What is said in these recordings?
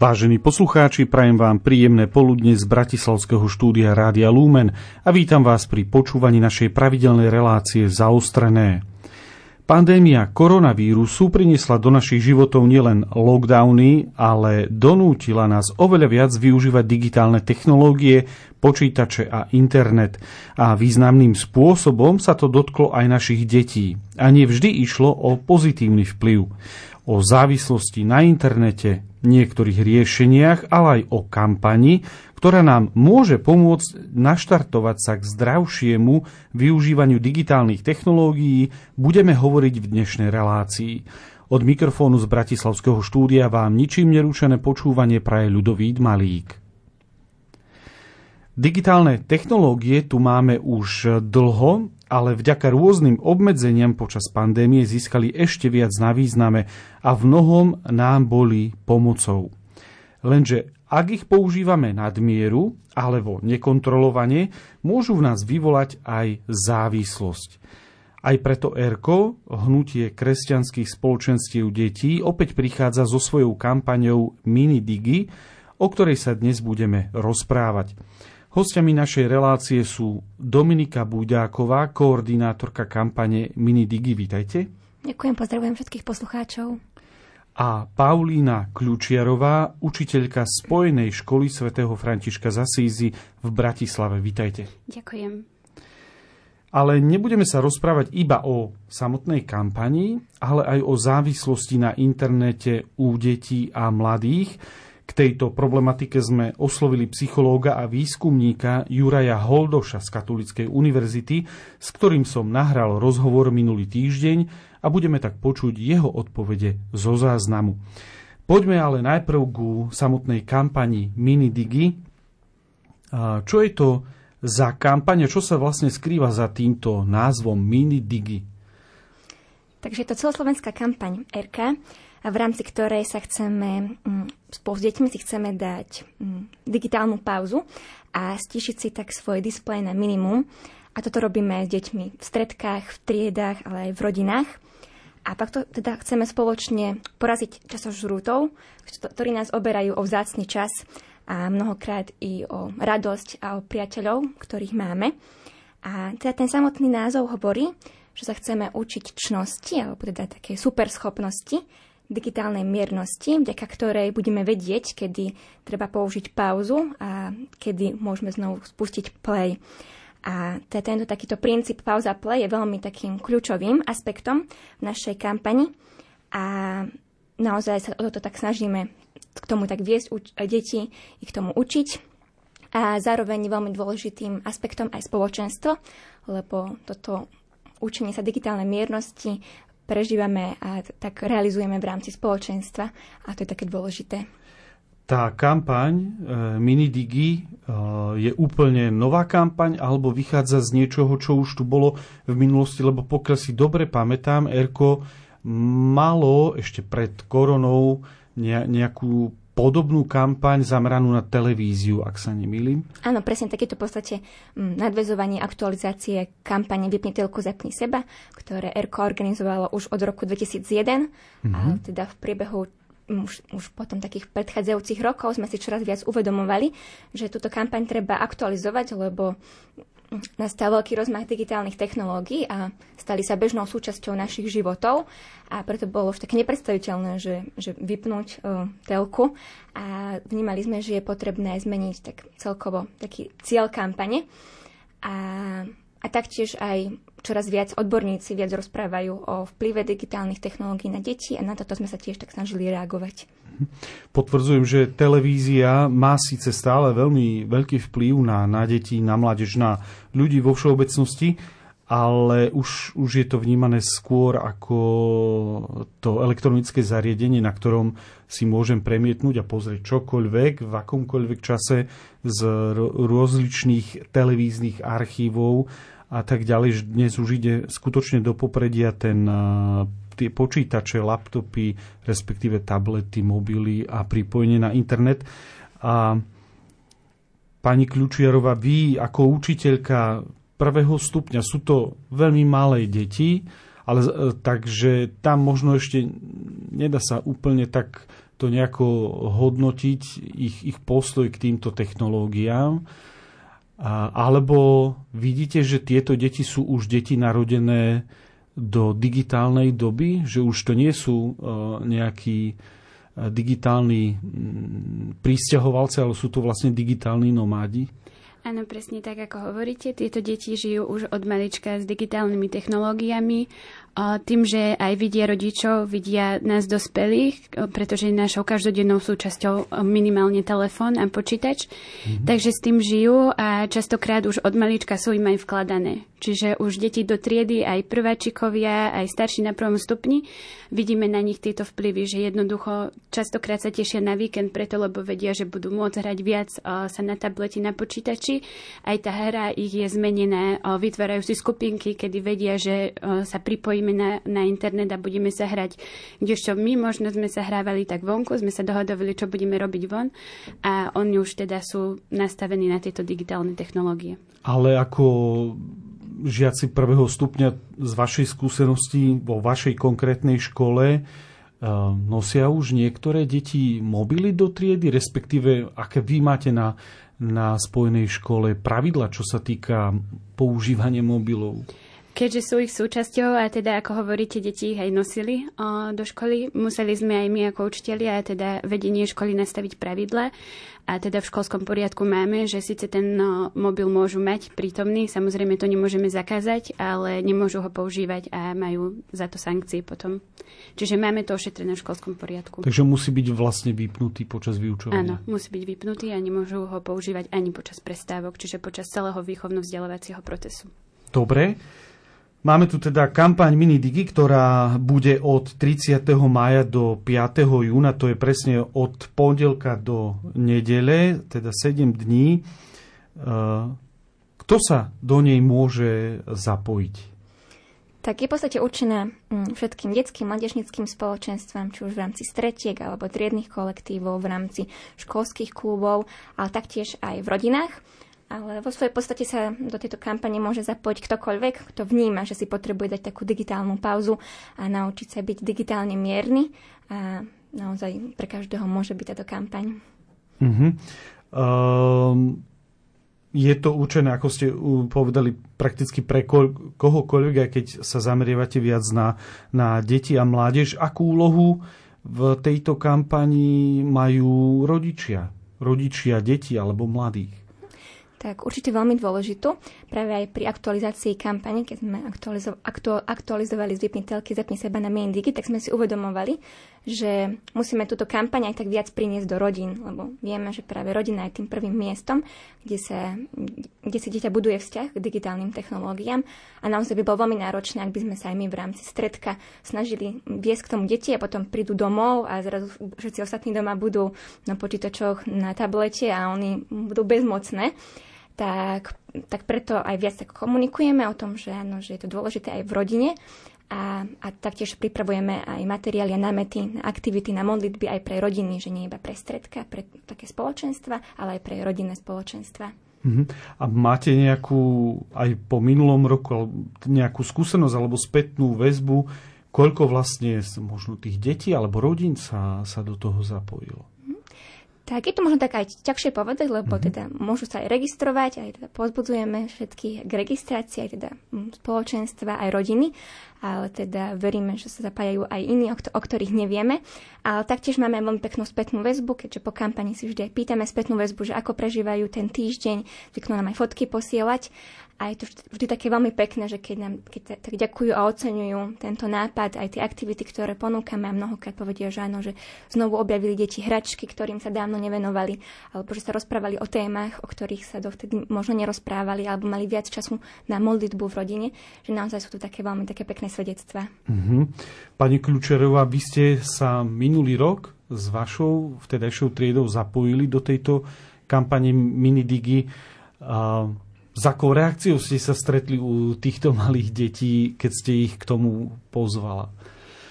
Vážení poslucháči, prajem vám príjemné poludne z Bratislavského štúdia Rádia Lumen a vítam vás pri počúvaní našej pravidelnej relácie Zaostrené. Pandémia koronavírusu priniesla do našich životov nielen lockdowny, ale donútila nás oveľa viac využívať digitálne technológie, počítače a internet. A významným spôsobom sa to dotklo aj našich detí. A nevždy išlo o pozitívny vplyv o závislosti na internete, niektorých riešeniach, ale aj o kampani, ktorá nám môže pomôcť naštartovať sa k zdravšiemu využívaniu digitálnych technológií, budeme hovoriť v dnešnej relácii. Od mikrofónu z Bratislavského štúdia vám ničím nerušené počúvanie praje ľudový Malík. Digitálne technológie tu máme už dlho, ale vďaka rôznym obmedzeniam počas pandémie získali ešte viac na význame a v mnohom nám boli pomocou. Lenže ak ich používame nadmieru alebo nekontrolovane, môžu v nás vyvolať aj závislosť. Aj preto ERKO, hnutie kresťanských spoločenstiev detí, opäť prichádza so svojou kampaňou Mini Digi, o ktorej sa dnes budeme rozprávať. Hostiami našej relácie sú Dominika Buďáková, koordinátorka kampane Mini Digi. Vítajte. Ďakujem, pozdravujem všetkých poslucháčov. A Paulína Kľúčiarová, učiteľka Spojenej školy svätého Františka Zasízy v Bratislave. Vítajte. Ďakujem. Ale nebudeme sa rozprávať iba o samotnej kampani, ale aj o závislosti na internete u detí a mladých, k tejto problematike sme oslovili psychológa a výskumníka Juraja Holdoša z Katolíckej univerzity, s ktorým som nahral rozhovor minulý týždeň a budeme tak počuť jeho odpovede zo záznamu. Poďme ale najprv ku samotnej kampani Minidigi. Čo je to za kampaň čo sa vlastne skrýva za týmto názvom Minidigi? Takže je to celoslovenská kampaň RK, v rámci ktorej sa chceme, mm, spolu s deťmi si chceme dať mm, digitálnu pauzu a stišiť si tak svoj displej na minimum. A toto robíme s deťmi v stredkách, v triedách, ale aj v rodinách. A pak to teda chceme spoločne poraziť časožrútov, ktorí nás oberajú o vzácny čas a mnohokrát i o radosť a o priateľov, ktorých máme. A teda ten samotný názov hovorí, že sa chceme učiť čnosti, alebo teda také superschopnosti, digitálnej miernosti, vďaka ktorej budeme vedieť, kedy treba použiť pauzu a kedy môžeme znovu spustiť play. A tento takýto princíp pauza play je veľmi takým kľúčovým aspektom v našej kampani a naozaj sa o toto tak snažíme k tomu tak viesť uč- deti, ich k tomu učiť. A zároveň veľmi dôležitým aspektom aj spoločenstvo, lebo toto učenie sa digitálnej miernosti prežívame a tak realizujeme v rámci spoločenstva a to je také dôležité. Tá kampaň e, Minidigi e, je úplne nová kampaň alebo vychádza z niečoho, čo už tu bolo v minulosti, lebo pokiaľ si dobre pamätám, Erko malo ešte pred koronou nejakú podobnú kampaň zameranú na televíziu, ak sa nemýlim. Áno, presne takéto v podstate mm, nadvezovanie aktualizácie kampane Vypni telku, zapni seba, ktoré ERKO organizovalo už od roku 2001 mm-hmm. a teda v priebehu mm, už, už potom takých predchádzajúcich rokov sme si čoraz viac uvedomovali, že túto kampaň treba aktualizovať, lebo nastal veľký rozmach digitálnych technológií a stali sa bežnou súčasťou našich životov. A preto bolo už tak nepredstaviteľné, že, že vypnúť uh, telku. A vnímali sme, že je potrebné zmeniť tak celkovo taký cieľ kampane. A, a taktiež aj čoraz viac odborníci viac rozprávajú o vplyve digitálnych technológií na deti a na toto sme sa tiež tak snažili reagovať. Potvrdzujem, že televízia má síce stále veľmi veľký vplyv na, na deti, na mládež, na ľudí vo všeobecnosti, ale už, už je to vnímané skôr ako to elektronické zariadenie, na ktorom si môžem premietnúť a pozrieť čokoľvek v akomkoľvek čase z rozličných televíznych archívov a tak ďalej. Dnes už ide skutočne do popredia ten tie počítače, laptopy, respektíve tablety, mobily a pripojenie na internet. A pani Kľučiarová, vy ako učiteľka prvého stupňa, sú to veľmi malé deti, ale e, takže tam možno ešte nedá sa úplne tak to nejako hodnotiť, ich, ich postoj k týmto technológiám? A, alebo vidíte, že tieto deti sú už deti narodené do digitálnej doby, že už to nie sú uh, nejakí uh, digitálni um, prísťahovalci, ale sú to vlastne digitálni nomádi? Áno, presne tak, ako hovoríte. Tieto deti žijú už od malička s digitálnymi technológiami. Tým, že aj vidia rodičov, vidia nás dospelých, pretože našou každodennou súčasťou minimálne telefón a počítač. Mm-hmm. Takže s tým žijú a častokrát už od malička sú im aj vkladané. Čiže už deti do triedy, aj prváčikovia, aj starší na prvom stupni, vidíme na nich tieto vplyvy, že jednoducho častokrát sa tešia na víkend preto, lebo vedia, že budú môcť hrať viac sa na tableti, na počítači. Aj tá hra ich je zmenená, vytvárajú si skupinky, kedy vedia, že sa pripojíme na, na internet a budeme sa hrať. Kdežto my možno sme sa hrávali tak vonku, sme sa dohodovali, čo budeme robiť von a oni už teda sú nastavení na tieto digitálne technológie. Ale ako žiaci prvého stupňa z vašej skúsenosti vo vašej konkrétnej škole eh, nosia už niektoré deti mobily do triedy, respektíve aké vy máte na, na spojenej škole pravidla, čo sa týka používania mobilov? Keďže sú ich súčasťou a teda, ako hovoríte, deti ich aj nosili o, do školy, museli sme aj my ako učiteľi a teda vedenie školy nastaviť pravidla. A teda v školskom poriadku máme, že síce ten no, mobil môžu mať prítomný, samozrejme to nemôžeme zakázať, ale nemôžu ho používať a majú za to sankcie potom. Čiže máme to ošetrené v školskom poriadku. Takže musí byť vlastne vypnutý počas vyučovania. Áno, musí byť vypnutý a nemôžu ho používať ani počas prestávok, čiže počas celého výchovno-vzdelávacieho procesu. Dobre. Máme tu teda kampaň Minidigi, ktorá bude od 30. maja do 5. júna, to je presne od pondelka do nedele, teda 7 dní. E, kto sa do nej môže zapojiť? Tak je v podstate určená mm, všetkým detským, mladežnickým spoločenstvám, či už v rámci stretiek alebo triednych kolektívov, v rámci školských klubov, ale taktiež aj v rodinách ale vo svojej podstate sa do tejto kampane môže zapojiť ktokoľvek, kto vníma, že si potrebuje dať takú digitálnu pauzu a naučiť sa byť digitálne mierny a naozaj pre každého môže byť táto kampaň. Uh-huh. Um, je to určené, ako ste povedali, prakticky pre ko- kohokoľvek, aj keď sa zamerievate viac na, na deti a mládež. Akú úlohu v tejto kampani majú rodičia? Rodičia deti alebo mladých? Tak určite veľmi dôležitú. Práve aj pri aktualizácii kampane, keď sme aktualizo- aktu- aktualizovali z Vypni telky, zapni seba na main digi, tak sme si uvedomovali, že musíme túto kampaň aj tak viac priniesť do rodín, lebo vieme, že práve rodina je tým prvým miestom, kde, sa, kde si dieťa buduje vzťah k digitálnym technológiám a naozaj by bolo veľmi náročné, ak by sme sa aj my v rámci stredka snažili viesť k tomu deti a potom prídu domov a zrazu všetci ostatní doma budú na počítačoch, na tablete a oni budú bezmocné tak, tak preto aj viac tak komunikujeme o tom, že, áno, že je to dôležité aj v rodine a, a taktiež pripravujeme aj materiály a námety aktivity, na modlitby aj pre rodiny, že nie iba pre stredka, pre také spoločenstva, ale aj pre rodinné spoločenstva. Uh-huh. A máte nejakú, aj po minulom roku, nejakú skúsenosť alebo spätnú väzbu, koľko vlastne možno tých detí alebo rodín sa, sa do toho zapojilo? Tak je to možno tak aj ťažšie povedať, lebo mm-hmm. teda môžu sa aj registrovať, aj teda pozbudzujeme všetkých k registrácii, aj teda mm, spoločenstva, aj rodiny, ale teda veríme, že sa zapájajú aj iní, o, o ktorých nevieme. Ale taktiež máme veľmi peknú spätnú väzbu, keďže po kampani si vždy aj pýtame spätnú väzbu, že ako prežívajú ten týždeň, zvyknú nám aj fotky posielať a je to vždy také veľmi pekné, že keď nám keď tak ďakujú a oceňujú tento nápad, aj tie aktivity, ktoré ponúkame a mnohokrát povedia, že áno, že znovu objavili deti hračky, ktorým sa dávno nevenovali, alebo že sa rozprávali o témach, o ktorých sa dovtedy možno nerozprávali, alebo mali viac času na modlitbu v rodine, že naozaj sú to také veľmi také pekné svedectvá. Mm-hmm. Pani Kľúčerová, vy ste sa minulý rok s vašou vtedajšou triedou zapojili do tejto kampane Minidigi. Uh, s akou reakciou ste sa stretli u týchto malých detí, keď ste ich k tomu pozvala?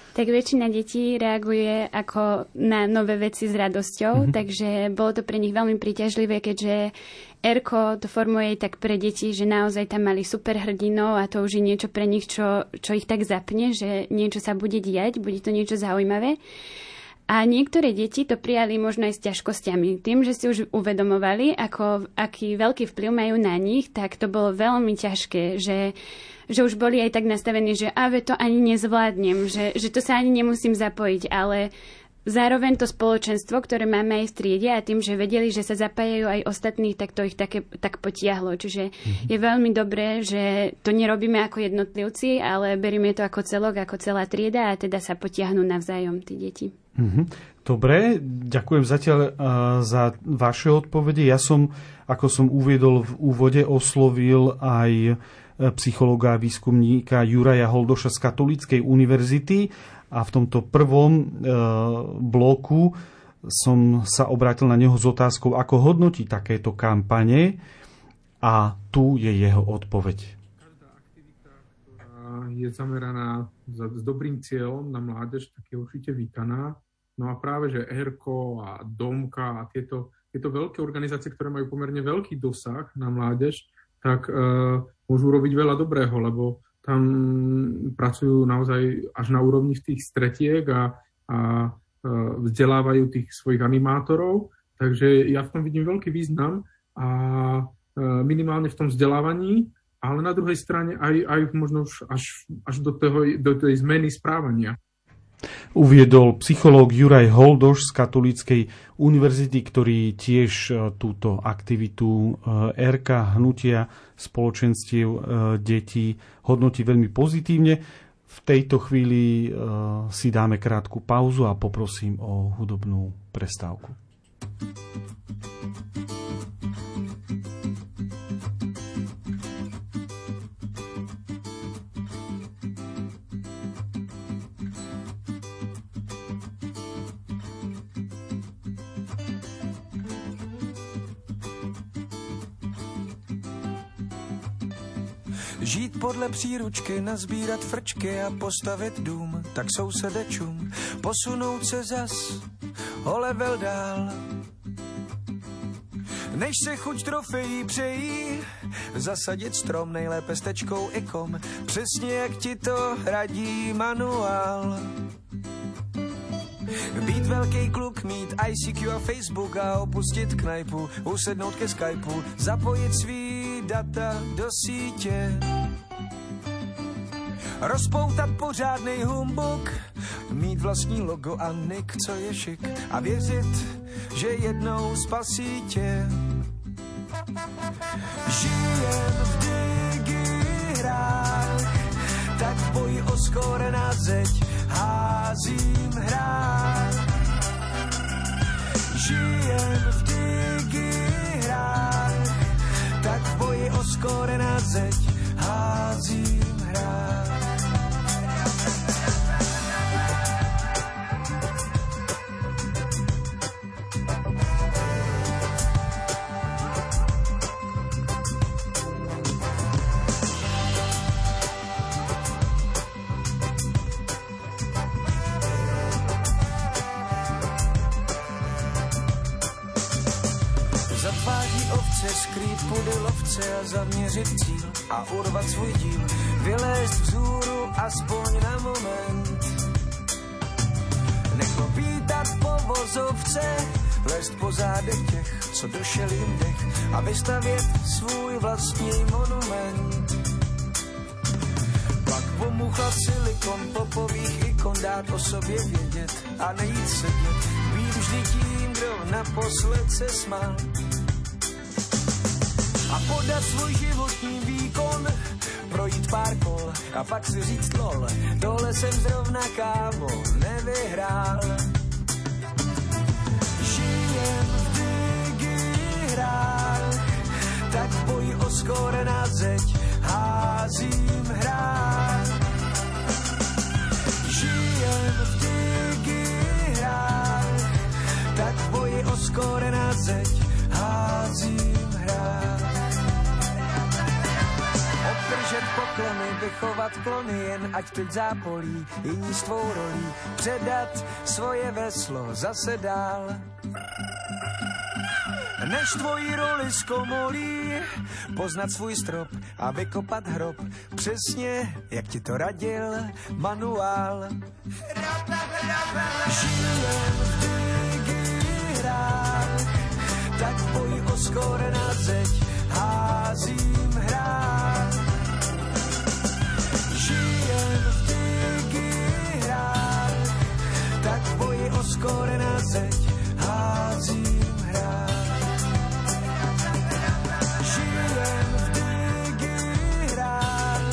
Tak väčšina detí reaguje ako na nové veci s radosťou, mm-hmm. takže bolo to pre nich veľmi príťažlivé, keďže Erko to formuje tak pre deti, že naozaj tam mali super hrdinov a to už je niečo pre nich, čo, čo ich tak zapne, že niečo sa bude diať, bude to niečo zaujímavé. A niektoré deti to prijali možno aj s ťažkosťami. Tým, že si už uvedomovali, ako, aký veľký vplyv majú na nich, tak to bolo veľmi ťažké, že že už boli aj tak nastavení, že ave to ani nezvládnem, že, že to sa ani nemusím zapojiť, ale Zároveň to spoločenstvo, ktoré máme aj v triede a tým, že vedeli, že sa zapájajú aj ostatní, tak to ich také, tak potiahlo. Čiže mm-hmm. je veľmi dobré, že to nerobíme ako jednotlivci, ale berieme to ako celok, ako celá trieda a teda sa potiahnú navzájom tí deti. Mm-hmm. Dobre, ďakujem zatiaľ uh, za vaše odpovede. Ja som, ako som uviedol v úvode, oslovil aj psychologa a výskumníka Juraja Holdoša z Katolíckej univerzity a v tomto prvom e, bloku som sa obrátil na neho s otázkou, ako hodnotí takéto kampane a tu je jeho odpoveď. Je zameraná za, s dobrým cieľom na mládež, tak je určite vítaná. No a práve, že ERKO a DOMKA a tieto, tieto veľké organizácie, ktoré majú pomerne veľký dosah na mládež, tak e, môžu robiť veľa dobrého, lebo tam pracujú naozaj až na úrovni tých stretiek a, a e, vzdelávajú tých svojich animátorov. Takže ja v tom vidím veľký význam a e, minimálne v tom vzdelávaní, ale na druhej strane aj, aj možno až, až do, toho, do tej zmeny správania. Uviedol psychológ Juraj Holdoš z Katolíckej univerzity, ktorý tiež e, túto aktivitu e, RK hnutia spoločenstiev e, detí hodnotí veľmi pozitívne. V tejto chvíli si dáme krátku pauzu a poprosím o hudobnú prestávku. Žít podle příručky, nazbírat frčky a postavit dům, tak sousedečům posunout se zas o level dál. Než se chuť trofejí přejí, zasadit strom nejlépe s tečkou ikom, přesně jak ti to radí manuál. Být velký kluk, mít ICQ a Facebook a opustit knajpu, usednout ke Skypeu, zapojit svý data do sítě. Rozpoutat pořádný humbuk, mít vlastní logo a nick, co je šik a věřit, že jednou spasí tě. Žijem v digihrách, tak boj o skóre na zeď házím hrách. Žijem v digihrách, tak boji o skóre na zeď se a zaměřit cíl a urvat svůj díl, vylézt vzhůru aspoň na moment. Neklopítat po vozovce, lézt po zádech těch, co došel jim dech a vystavět svůj vlastní monument. Pak pomuchlat silikon popových ikon, dát o sobě vědět a nejít sedět, být vždy tím, kdo naposled se smál podat svůj životní výkon, projít pár kol a pak si říct lol, tohle jsem zrovna kámo nevyhrál. Žijem v digihrách, tak boj o skóre na zeď házím hrách. Žijem v digihrách, tak boj o skóre na zeď držet poklony, vychovat klony, jen ať teď zápolí, jiní s tvou rolí, předat svoje veslo zase dál. než tvoji roli zkomolí, poznat svůj strop a vykopat hrob, přesně jak ti to radil manuál. Žijem v tak boj o skóre na zeď házím hrách. Žijem v tak boji o skóre na zeď házím hrách. Žijem v digihrách,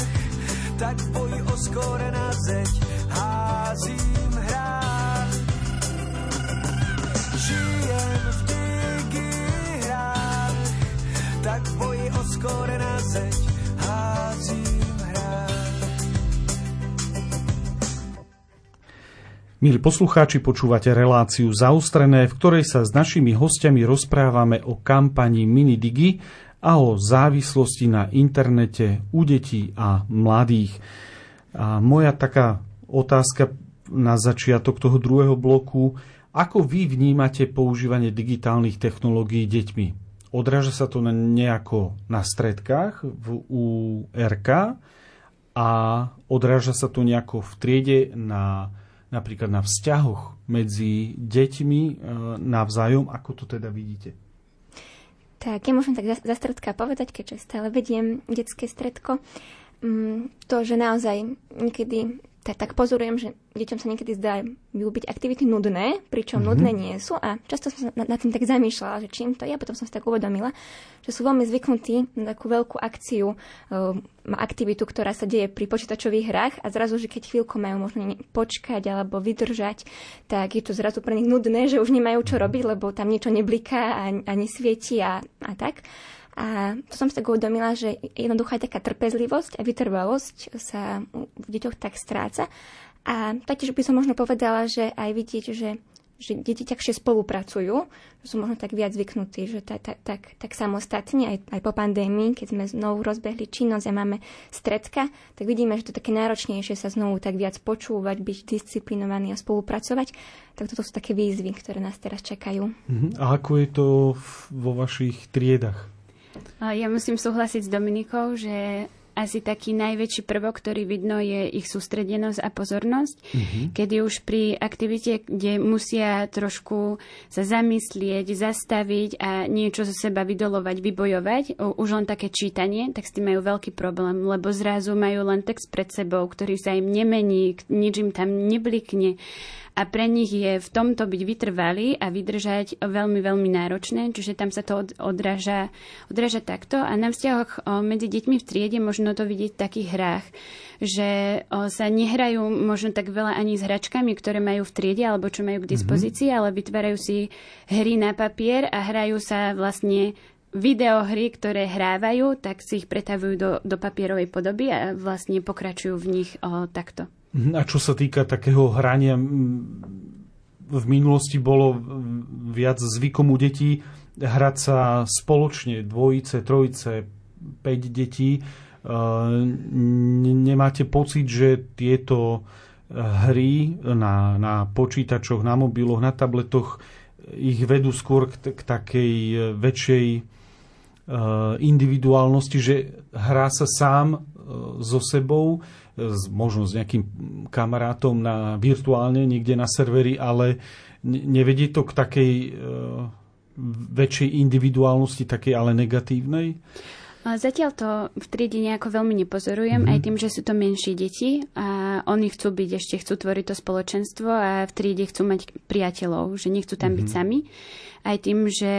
tak boji o skóre na zeď házím hrách. Žijem v digihrách, tak boji o skóre na zeď Milí poslucháči, počúvate reláciu Zaustrené, v ktorej sa s našimi hostiami rozprávame o kampani Minidigi a o závislosti na internete u detí a mladých. A moja taká otázka na začiatok toho druhého bloku, ako vy vnímate používanie digitálnych technológií deťmi? Odráža sa to nejako na stredkách v URK a odráža sa to nejako v triede na napríklad na vzťahoch medzi deťmi e, navzájom, ako to teda vidíte? Tak ja môžem tak za stredka povedať, keďže stále vediem detské stredko, mm, to, že naozaj niekedy tak, pozorujem, že deťom sa niekedy zdajú byť aktivity nudné, pričom mm-hmm. nudné nie sú a často som sa nad, nad tým tak zamýšľala, že čím to je a potom som si tak uvedomila, že sú veľmi zvyknutí na takú veľkú akciu, um, aktivitu, ktorá sa deje pri počítačových hrách a zrazu, že keď chvíľko majú možno počkať alebo vydržať, tak je to zrazu pre nich nudné, že už nemajú čo robiť, lebo tam niečo nebliká a ani svieti a, a tak. A to som si tak uvedomila, že jednoducho aj taká trpezlivosť a vytrvalosť sa v deťoch tak stráca. A taktiež by som možno povedala, že aj vidieť, že že deti ťažšie spolupracujú, že sú možno tak viac zvyknutí, že tak, tak, tak, tak samostatne, aj, aj po pandémii, keď sme znovu rozbehli činnosť a máme stredka, tak vidíme, že to také náročnejšie sa znovu tak viac počúvať, byť disciplinovaný a spolupracovať. Tak toto sú také výzvy, ktoré nás teraz čakajú. Mhm. A ako je to vo vašich triedach? Ja musím súhlasiť s Dominikou, že asi taký najväčší prvok, ktorý vidno, je ich sústredenosť a pozornosť, mm-hmm. kedy už pri aktivite, kde musia trošku sa zamyslieť, zastaviť a niečo zo seba vydolovať, vybojovať, už len také čítanie, tak s tým majú veľký problém, lebo zrazu majú len text pred sebou, ktorý sa im nemení, nič im tam neblikne a pre nich je v tomto byť vytrvalý a vydržať veľmi, veľmi náročné, čiže tam sa to odráža, odráža takto a na vzťahoch medzi deťmi v triede možno to vidieť v takých hrách, že sa nehrajú možno tak veľa ani s hračkami, ktoré majú v triede alebo čo majú k mhm. dispozícii, mm-hmm. ale vytvárajú si hry na papier a hrajú sa vlastne videohry, ktoré hrávajú, tak si ich pretavujú do, do papierovej podoby a vlastne pokračujú v nich o, takto. A čo sa týka takého hrania, v minulosti bolo viac zvykom u detí hrať sa spoločne, dvojice, trojice, 5 detí. Nemáte pocit, že tieto hry na, na počítačoch, na mobiloch, na tabletoch ich vedú skôr k, k takej väčšej individuálnosti, že hrá sa sám so sebou, možno s nejakým kamarátom na, virtuálne niekde na serveri, ale nevedie to k takej e, väčšej individuálnosti, takej ale negatívnej? Zatiaľ to v triede nejako veľmi nepozorujem, mm-hmm. aj tým, že sú to menšie deti a oni chcú byť, ešte chcú tvoriť to spoločenstvo a v triede chcú mať priateľov, že nechcú tam mm-hmm. byť mhm. sami. Aj tým, že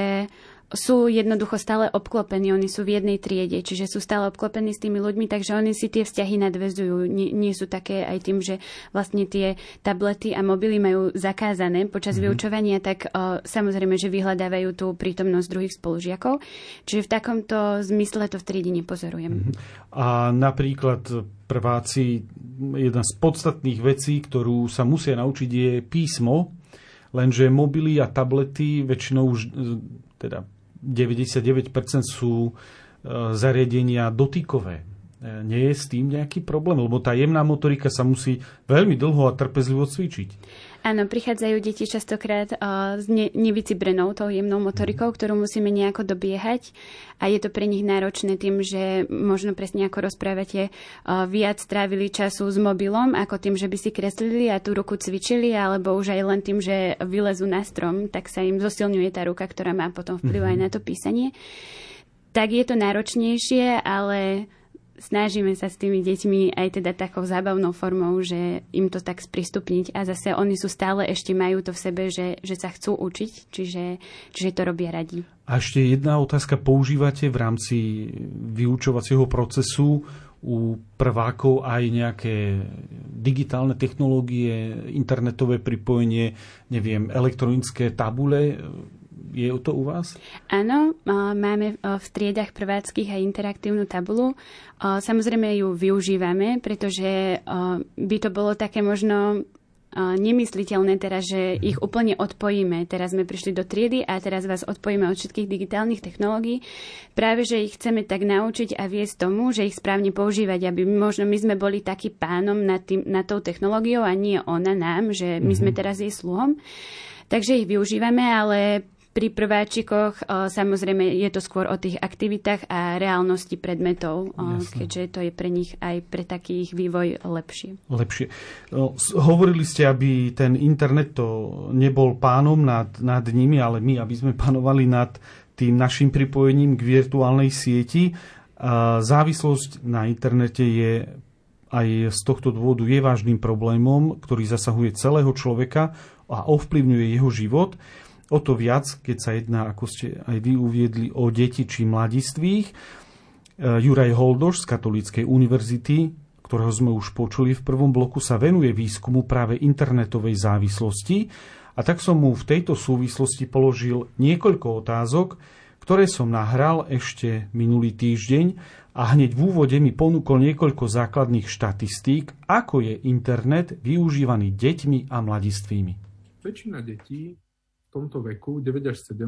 sú jednoducho stále obklopení, oni sú v jednej triede, čiže sú stále obklopení s tými ľuďmi, takže oni si tie vzťahy nadvezujú. Nie, nie sú také aj tým, že vlastne tie tablety a mobily majú zakázané počas mm-hmm. vyučovania, tak o, samozrejme, že vyhľadávajú tú prítomnosť druhých spolužiakov. Čiže v takomto zmysle to v triede nepozorujem. Mm-hmm. A napríklad prváci, jedna z podstatných vecí, ktorú sa musia naučiť, je písmo, lenže mobily a tablety väčšinou už teda 99% sú e, zariadenia dotykové. E, nie je s tým nejaký problém, lebo tá jemná motorika sa musí veľmi dlho a trpezlivo cvičiť. Áno, prichádzajú deti častokrát uh, s ne- nevycibrenou tou jemnou motorikou, ktorú musíme nejako dobiehať a je to pre nich náročné tým, že možno presne ako rozprávate, uh, viac strávili času s mobilom, ako tým, že by si kreslili a tú ruku cvičili, alebo už aj len tým, že vylezú na strom, tak sa im zosilňuje tá ruka, ktorá má potom vplyv aj na to písanie. Tak je to náročnejšie, ale snažíme sa s tými deťmi aj teda takou zábavnou formou, že im to tak sprístupniť a zase oni sú stále ešte majú to v sebe, že, že sa chcú učiť, čiže, čiže to robia radi. A ešte jedna otázka. Používate v rámci vyučovacieho procesu u prvákov aj nejaké digitálne technológie, internetové pripojenie, neviem, elektronické tabule? Je to u vás? Áno, máme v triedach prváckých aj interaktívnu tabulu. Samozrejme ju využívame, pretože by to bolo také možno nemysliteľné teraz, že ich úplne odpojíme. Teraz sme prišli do triedy a teraz vás odpojíme od všetkých digitálnych technológií. Práve, že ich chceme tak naučiť a viesť tomu, že ich správne používať, aby možno my sme boli taký pánom nad, tým, nad tou technológiou a nie ona nám, že my sme mhm. teraz jej sluhom. Takže ich využívame, ale pri prváčikoch samozrejme je to skôr o tých aktivitách a reálnosti predmetov, Jasne. keďže to je pre nich aj pre takých vývoj lepšie. Lepšie. Hovorili ste, aby ten internet to nebol pánom nad, nad nimi, ale my, aby sme panovali nad tým našim pripojením k virtuálnej sieti. Závislosť na internete je aj z tohto dôvodu je vážnym problémom, ktorý zasahuje celého človeka a ovplyvňuje jeho život. O to viac, keď sa jedná, ako ste aj vy uviedli, o deti či mladistvých. E, Juraj Holdoš z Katolíckej univerzity, ktorého sme už počuli v prvom bloku, sa venuje výskumu práve internetovej závislosti a tak som mu v tejto súvislosti položil niekoľko otázok, ktoré som nahral ešte minulý týždeň a hneď v úvode mi ponúkol niekoľko základných štatistík, ako je internet využívaný deťmi a mladistvými. Väčšina detí tomto veku, 9 až 17,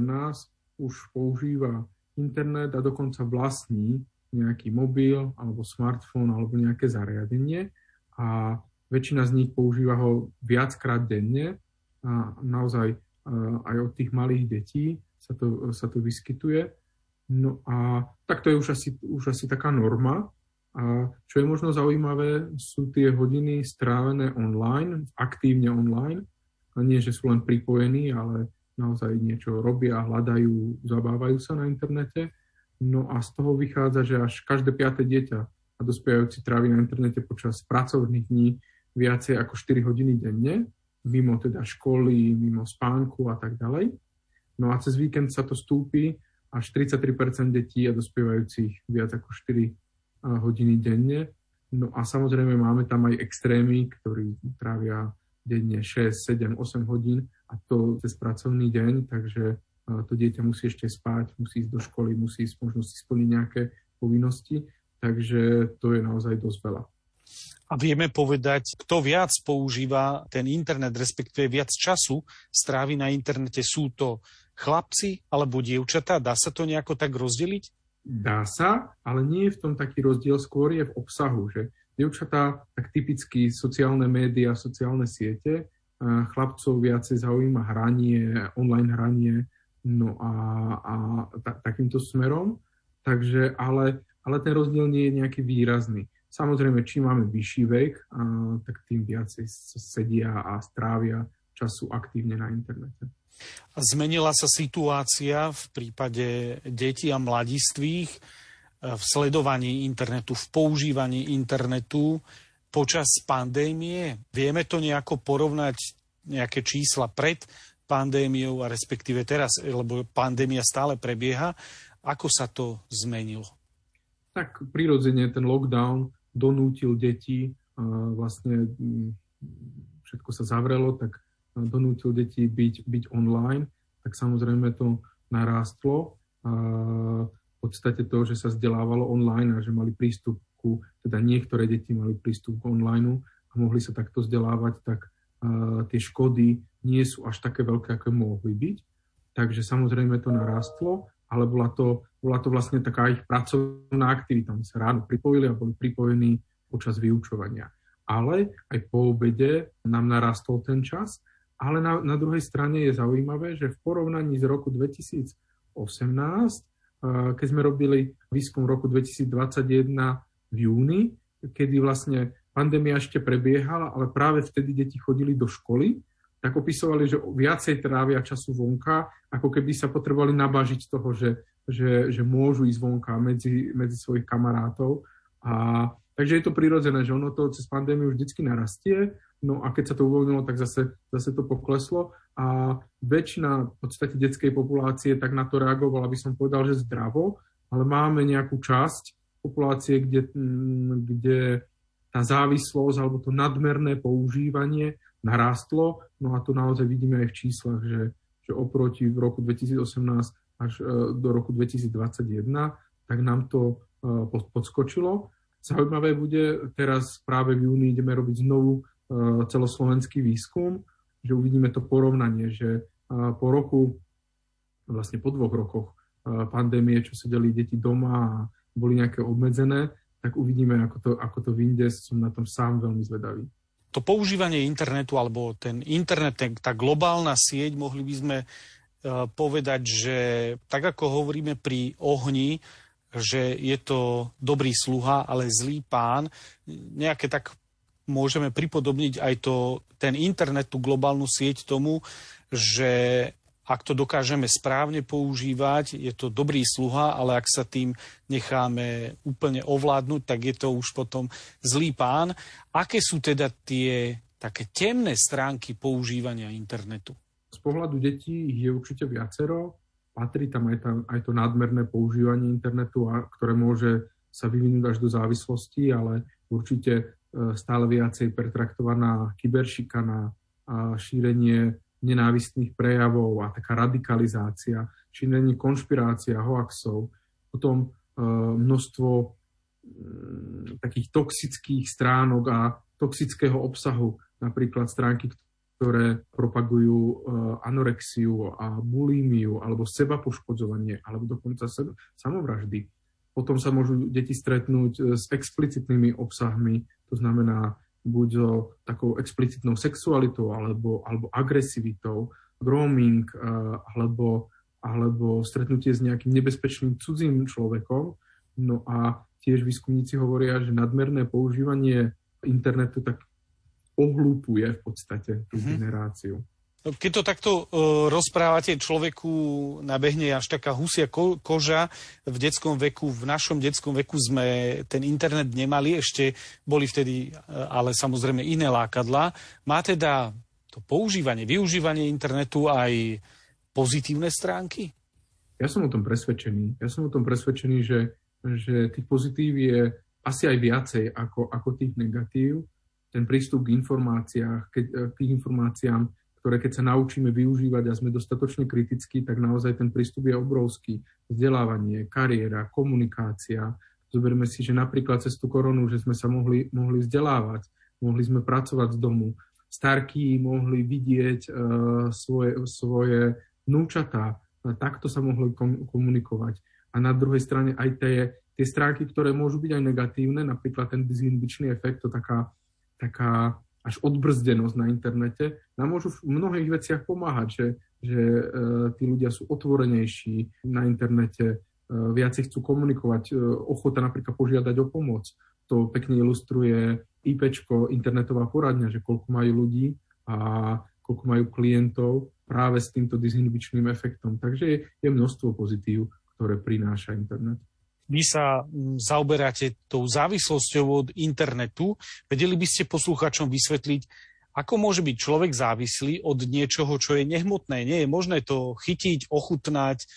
už používa internet a dokonca vlastní nejaký mobil alebo smartfón alebo nejaké zariadenie a väčšina z nich používa ho viackrát denne a naozaj aj od tých malých detí sa to, sa to vyskytuje. No a tak to je už asi, už asi taká norma. A čo je možno zaujímavé, sú tie hodiny strávené online, aktívne online. A nie, že sú len pripojení, ale naozaj niečo robia, hľadajú, zabávajú sa na internete. No a z toho vychádza, že až každé piaté dieťa a dospievajúci trávi na internete počas pracovných dní viacej ako 4 hodiny denne, mimo teda školy, mimo spánku a tak ďalej. No a cez víkend sa to stúpi až 33% detí a dospievajúcich viac ako 4 hodiny denne. No a samozrejme máme tam aj extrémy, ktorí trávia denne 6, 7, 8 hodín a to cez pracovný deň, takže to dieťa musí ešte spať, musí ísť do školy, musí ísť možno si splniť nejaké povinnosti, takže to je naozaj dosť veľa. A vieme povedať, kto viac používa ten internet, respektíve viac času strávi na internete. Sú to chlapci alebo dievčatá? Dá sa to nejako tak rozdeliť? Dá sa, ale nie je v tom taký rozdiel, skôr je v obsahu, že dievčatá tak typicky sociálne médiá, sociálne siete, chlapcov viacej zaujíma hranie, online hranie, no a, a ta, takýmto smerom. Takže, ale, ale ten rozdiel nie je nejaký výrazný. Samozrejme, čím máme vyšší vek, a, tak tým viacej sedia a strávia času aktívne na internete. Zmenila sa situácia v prípade detí a mladistvých e, v sledovaní internetu, v používaní internetu počas pandémie? Vieme to nejako porovnať, nejaké čísla pred pandémiou a respektíve teraz, lebo pandémia stále prebieha. Ako sa to zmenilo? Tak prirodzene ten lockdown donútil deti, vlastne všetko sa zavrelo, tak donútil deti byť, byť online, tak samozrejme to narástlo. V podstate to, že sa vzdelávalo online a že mali prístup ku, teda niektoré deti mali prístup k online a mohli sa takto vzdelávať, tak uh, tie škody nie sú až také veľké, ako mohli byť. Takže samozrejme to narastlo, ale bola to, bola to vlastne taká ich pracovná aktivita. Oni sa ráno pripojili a boli pripojení počas vyučovania. Ale aj po obede nám narastol ten čas ale na, na druhej strane je zaujímavé, že v porovnaní z roku 2018, keď sme robili výskum roku 2021 v júni, kedy vlastne pandémia ešte prebiehala, ale práve vtedy deti chodili do školy, tak opisovali, že viacej trávia času vonka, ako keby sa potrebovali nabažiť toho, že, že, že môžu ísť vonka medzi, medzi svojich kamarátov. A, takže je to prirodzené, že ono to cez pandémiu vždycky narastie, no a keď sa to uvoľnilo, tak zase, zase to pokleslo a väčšina v podstate detskej populácie tak na to reagovala, aby som povedal, že zdravo, ale máme nejakú časť populácie, kde, mm, kde tá závislosť alebo to nadmerné používanie narástlo. No a to naozaj vidíme aj v číslach, že, že oproti v roku 2018 až e, do roku 2021, tak nám to e, podskočilo. Zaujímavé bude, teraz práve v júni ideme robiť znovu e, celoslovenský výskum, že uvidíme to porovnanie, že po roku, vlastne po dvoch rokoch pandémie, čo sedeli deti doma a boli nejaké obmedzené, tak uvidíme, ako to, ako to vyjde. Som na tom sám veľmi zvedavý. To používanie internetu, alebo ten internet, tá globálna sieť, mohli by sme uh, povedať, že tak ako hovoríme pri ohni, že je to dobrý sluha, ale zlý pán, nejaké tak môžeme pripodobniť aj to, ten internet, tú globálnu sieť tomu, že ak to dokážeme správne používať, je to dobrý sluha, ale ak sa tým necháme úplne ovládnuť, tak je to už potom zlý pán. Aké sú teda tie také temné stránky používania internetu? Z pohľadu detí je určite viacero. Patrí tam aj, tam aj to nadmerné používanie internetu, ktoré môže sa vyvinúť až do závislosti, ale určite e, stále viacej pertraktovaná kyberšikana a šírenie nenávistných prejavov a taká radikalizácia, šírenie konšpirácia, hoaxov, potom e, množstvo e, takých toxických stránok a toxického obsahu, napríklad stránky, ktoré propagujú e, anorexiu a bulímiu, alebo seba poškodzovanie, alebo dokonca samovraždy. Potom sa môžu deti stretnúť e, s explicitnými obsahmi, to znamená buď so takou explicitnou sexualitou alebo, alebo agresivitou, grooming eh, alebo, alebo stretnutie s nejakým nebezpečným cudzím človekom. No a tiež výskumníci hovoria, že nadmerné používanie internetu tak ohlúpuje v podstate tú mm-hmm. generáciu. Keď to takto uh, rozprávate, človeku nabehne až taká husia ko- koža. V detskom veku, v našom detskom veku sme ten internet nemali, ešte boli vtedy uh, ale samozrejme iné lákadla. Má teda to používanie, využívanie internetu aj pozitívne stránky? Ja som o tom presvedčený. Ja som o tom presvedčený, že, že tých pozitív je asi aj viacej ako, ako tých negatív. Ten prístup k informáciách, keď, k tých informáciám ktoré keď sa naučíme využívať a sme dostatočne kritickí, tak naozaj ten prístup je obrovský. Vzdelávanie, kariéra, komunikácia. Zoberme si, že napríklad cez tú koronu, že sme sa mohli, mohli vzdelávať, mohli sme pracovať z domu. Starky mohli vidieť uh, svoje, svoje vnúčatá, takto sa mohli komunikovať. A na druhej strane aj tie, tie stránky, ktoré môžu byť aj negatívne, napríklad ten dizinhibičný efekt, to taká, taká až odbrzdenosť na internete, nám môžu v mnohých veciach pomáhať, že, že e, tí ľudia sú otvorenejší na internete, e, viac chcú komunikovať, e, ochota napríklad požiadať o pomoc. To pekne ilustruje IP, internetová poradňa, že koľko majú ľudí a koľko majú klientov práve s týmto dizinhibičným efektom. Takže je, je množstvo pozitív, ktoré prináša internet vy sa mm, zaoberáte tou závislosťou od internetu. Vedeli by ste posluchačom vysvetliť, ako môže byť človek závislý od niečoho, čo je nehmotné. Nie je možné to chytiť, ochutnať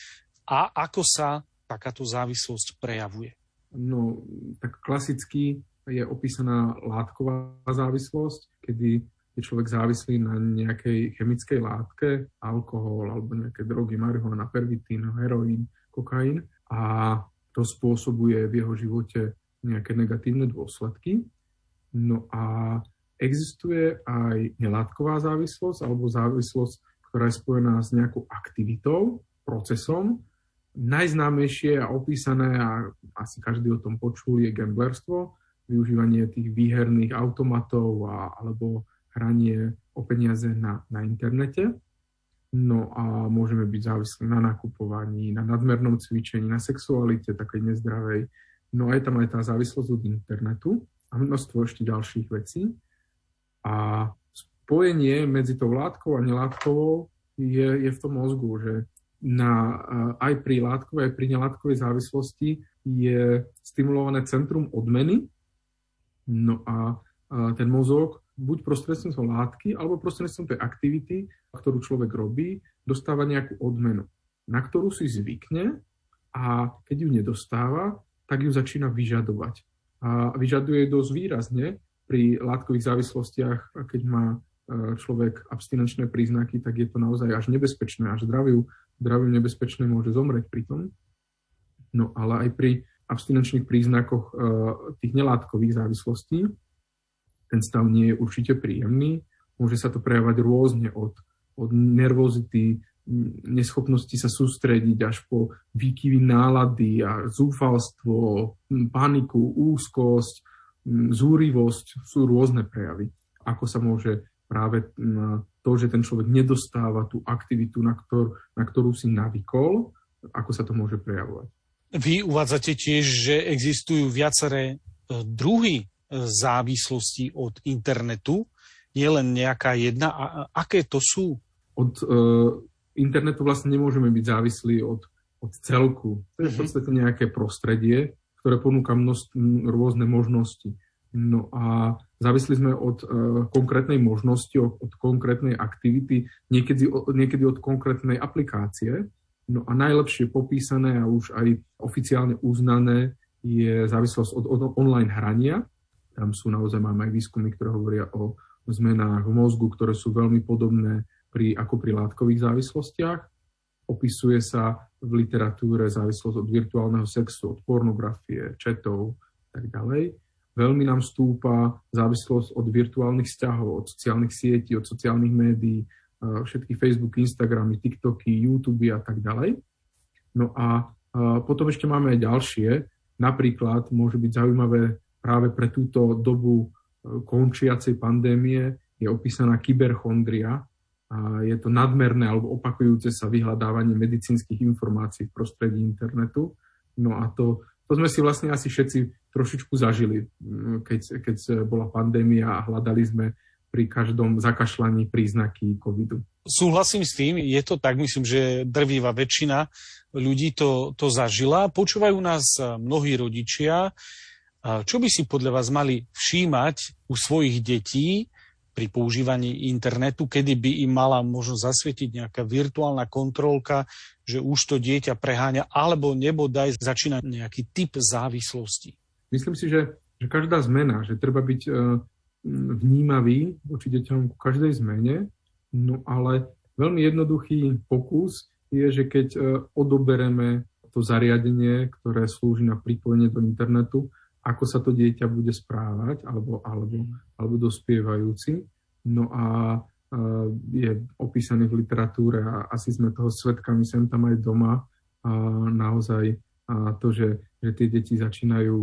a ako sa takáto závislosť prejavuje. No, tak klasicky je opísaná látková závislosť, kedy je človek závislý na nejakej chemickej látke, alkohol alebo nejaké drogy, marihuana, pervitín, heroín, kokain. A to spôsobuje v jeho živote nejaké negatívne dôsledky. No a existuje aj nelátková závislosť alebo závislosť, ktorá je spojená s nejakou aktivitou, procesom. Najznámejšie a opísané, a asi každý o tom počul, je gamblerstvo, využívanie tých výherných automatov a, alebo hranie o peniaze na, na internete. No a môžeme byť závislí na nakupovaní, na nadmernom cvičení, na sexualite takej nezdravej. No a je tam aj tá závislosť od internetu a množstvo ešte ďalších vecí. A spojenie medzi tou látkou a nelátkovou je, je v tom mozgu, že na, aj pri látkovej, aj pri nelátkovej závislosti je stimulované centrum odmeny. No a, ten mozog buď prostredstvom látky, alebo prostredstvom tej aktivity, ktorú človek robí, dostáva nejakú odmenu, na ktorú si zvykne a keď ju nedostáva, tak ju začína vyžadovať. A vyžaduje dosť výrazne pri látkových závislostiach, keď má e, človek abstinenčné príznaky, tak je to naozaj až nebezpečné, až zdraviu, zdraviu nebezpečné môže zomrieť pri tom. No ale aj pri abstinenčných príznakoch e, tých nelátkových závislostí ten stav nie je určite príjemný. Môže sa to prejavať rôzne od, od nervozity, neschopnosti sa sústrediť až po výkyvy nálady a zúfalstvo, paniku, úzkosť, zúrivosť. Sú rôzne prejavy. Ako sa môže práve to, že ten človek nedostáva tú aktivitu, na, ktor, na ktorú si navykol, ako sa to môže prejavovať. Vy uvádzate tiež, že existujú viaceré e, druhy závislosti od internetu? Je len nejaká jedna? A aké to sú? Od uh, internetu vlastne nemôžeme byť závislí od, od celku. To je v mhm. podstate nejaké prostredie, ktoré ponúka množstv, rôzne možnosti. No a závisli sme od uh, konkrétnej možnosti, od, od konkrétnej aktivity, niekedy, niekedy od konkrétnej aplikácie. No a najlepšie popísané a už aj oficiálne uznané je závislosť od, od online hrania, tam sú naozaj, máme aj výskumy, ktoré hovoria o zmenách v mozgu, ktoré sú veľmi podobné pri, ako pri látkových závislostiach. Opisuje sa v literatúre závislosť od virtuálneho sexu, od pornografie, četov a tak ďalej. Veľmi nám stúpa závislosť od virtuálnych vzťahov, od sociálnych sietí, od sociálnych médií, všetky Facebook, Instagramy, TikToky, YouTube a tak ďalej. No a potom ešte máme aj ďalšie. Napríklad môže byť zaujímavé práve pre túto dobu e, končiacej pandémie je opísaná kyberchondria. A je to nadmerné alebo opakujúce sa vyhľadávanie medicínskych informácií v prostredí internetu. No a to, to sme si vlastne asi všetci trošičku zažili, keď, keď bola pandémia a hľadali sme pri každom zakašľaní príznaky covidu. Súhlasím s tým, je to tak, myslím, že drvíva väčšina ľudí to, to zažila. Počúvajú nás mnohí rodičia, čo by si podľa vás mali všímať u svojich detí pri používaní internetu, kedy by im mala možno zasvietiť nejaká virtuálna kontrolka, že už to dieťa preháňa, alebo nebodaj začína nejaký typ závislosti? Myslím si, že, že každá zmena, že treba byť e, vnímavý voči deťom ku každej zmene, no ale veľmi jednoduchý pokus je, že keď e, odobereme to zariadenie, ktoré slúži na pripojenie do internetu, ako sa to dieťa bude správať, alebo, alebo, alebo dospievajúci. No a je opísaný v literatúre a asi sme toho svetkami sem tam aj doma. A naozaj a to, že, že tie deti začínajú,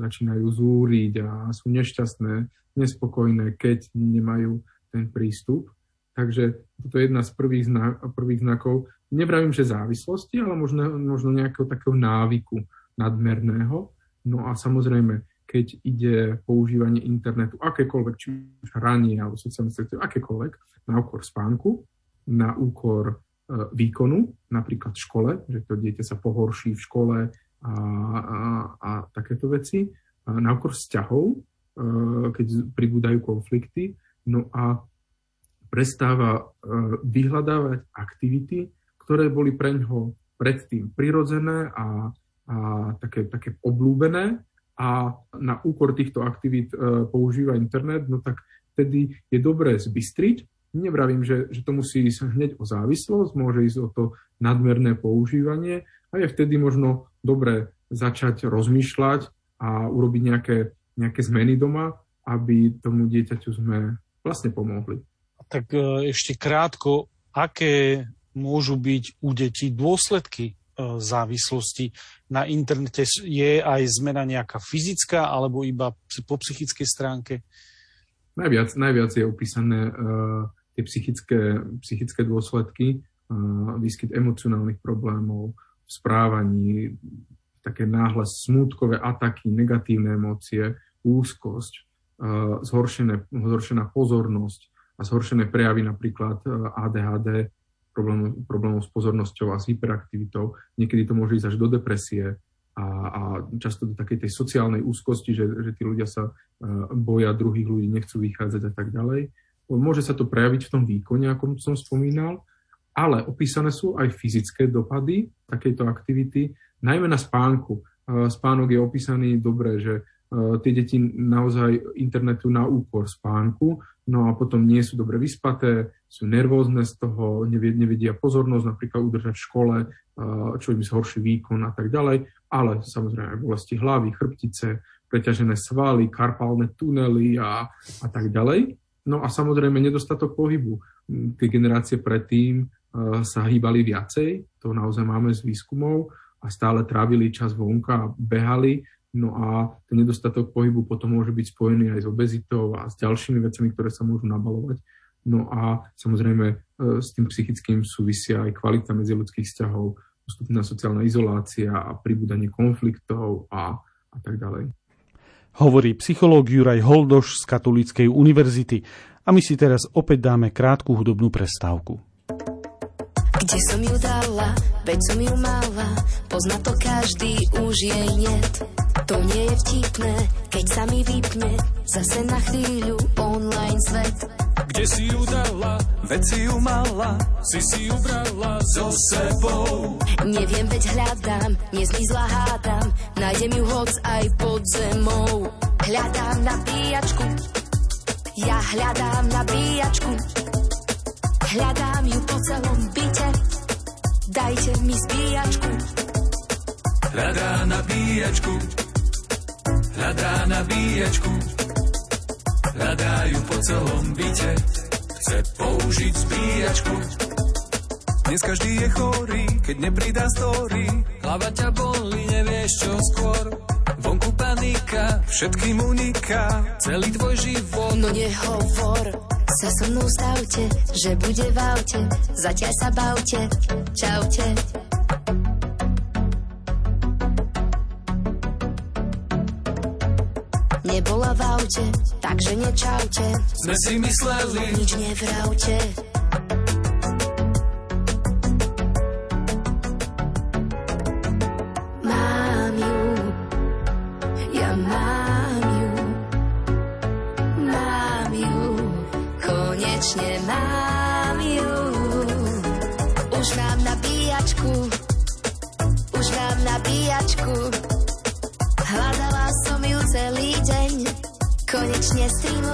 začínajú zúriť a sú nešťastné, nespokojné, keď nemajú ten prístup. Takže toto je jedna z prvých, znak, prvých znakov. Nevravím, že závislosti, ale možno, možno nejakého takého návyku nadmerného. No a samozrejme, keď ide používanie internetu, akékoľvek, či už hranie alebo sociálne siete, akékoľvek, na úkor spánku, na úkor e, výkonu, napríklad v škole, že to dieťa sa pohorší v škole a, a, a takéto veci, a na úkor vzťahov, e, keď pribúdajú konflikty, no a prestáva e, vyhľadávať aktivity, ktoré boli pre ňoho predtým prirodzené a a také, také oblúbené a na úkor týchto aktivít e, používa internet, no tak vtedy je dobré zbystriť. Nevravím, že, že to musí ísť hneď o závislosť, môže ísť o to nadmerné používanie a je vtedy možno dobré začať rozmýšľať a urobiť nejaké, nejaké zmeny doma, aby tomu dieťaťu sme vlastne pomohli. Tak e, ešte krátko, aké môžu byť u detí dôsledky závislosti na internete je aj zmena nejaká fyzická alebo iba po psychickej stránke? najviac, najviac je opísané uh, tie psychické, psychické dôsledky, uh, výskyt emocionálnych problémov, správaní, také náhle smútkové ataky, negatívne emócie, úzkosť, uh, zhoršené, zhoršená pozornosť a zhoršené prejavy napríklad ADHD, problémov, problémov s pozornosťou a s hyperaktivitou. Niekedy to môže ísť až do depresie a, a často do takej tej sociálnej úzkosti, že, že tí ľudia sa uh, boja druhých ľudí, nechcú vychádzať a tak ďalej. Môže sa to prejaviť v tom výkone, ako som spomínal, ale opísané sú aj fyzické dopady takejto aktivity, najmä na spánku. Uh, spánok je opísaný dobre, že tie deti naozaj internetu na úkor spánku, no a potom nie sú dobre vyspaté, sú nervózne z toho, nevedia pozornosť napríklad udržať v škole, čo im zhorší výkon a tak ďalej, ale samozrejme aj bolesti hlavy, chrbtice, preťažené svaly, karpálne tunely a, a tak ďalej. No a samozrejme nedostatok pohybu. Tie generácie predtým sa hýbali viacej, to naozaj máme z výskumov a stále trávili čas vonka behali, No a ten nedostatok pohybu potom môže byť spojený aj s obezitou a s ďalšími vecami, ktoré sa môžu nabalovať. No a samozrejme e, s tým psychickým súvisia aj kvalita medziludských vzťahov, postupná sociálna izolácia a pribúdanie konfliktov a, a tak ďalej. Hovorí psychológ Juraj Holdoš z Katolíckej univerzity a my si teraz opäť dáme krátku hudobnú prestávku. Kde som ju dala, veď som ju mala, pozná to každý, už jej niet. To nie je vtipné, keď sa mi vypne zase na chvíľu online svet. Kde si ju dala, veď si ju mala, si si ju brala so sebou. Neviem, veď hľadám, nezmizla hádam, nájdem ju hoc aj pod zemou. Hľadám nabíjačku, ja hľadám nabíjačku, hľadám ju po celom byte, dajte mi zbíjačku. Hľadá nabíjačku, hľadá nabíjačku, hľadajú po celom byte, chce použiť zbíjačku. Dnes každý je chorý, keď nepridá story, hlava ťa boli, nevieš čo skôr. Vonku panika, všetkým uniká, celý tvoj život. No nehovor, sa so mnou stavte, že bude v aute, zatiaľ sa bavte, čaute. V aute, takže nečaute. Sme si mysleli, nič nevraute.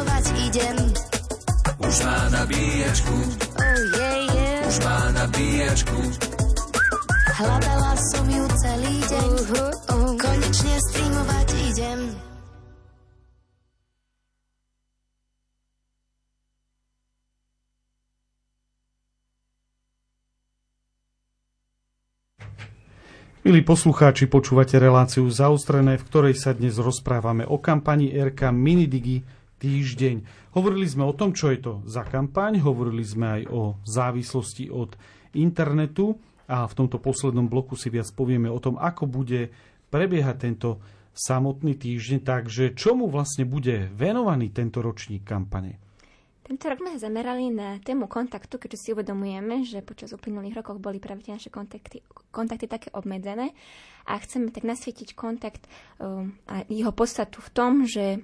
Streamovať idem. už má nabíjačku, Oh yeah, yeah. už má nabíjačku. Hľadala som ju celý deň, uh-huh. konečne streamovať idem. Milí poslucháči, počúvate reláciu zaostrené, v ktorej sa dnes rozprávame o kampani RK Minidigi týždeň. Hovorili sme o tom, čo je to za kampaň, hovorili sme aj o závislosti od internetu a v tomto poslednom bloku si viac povieme o tom, ako bude prebiehať tento samotný týždeň, takže čomu vlastne bude venovaný tento ročník kampane. Tento rok sme sa zamerali na tému kontaktu, keďže si uvedomujeme, že počas uplynulých rokov boli práve tie naše kontakty, kontakty také obmedzené a chceme tak nasvietiť kontakt um, a jeho podstatu v tom, že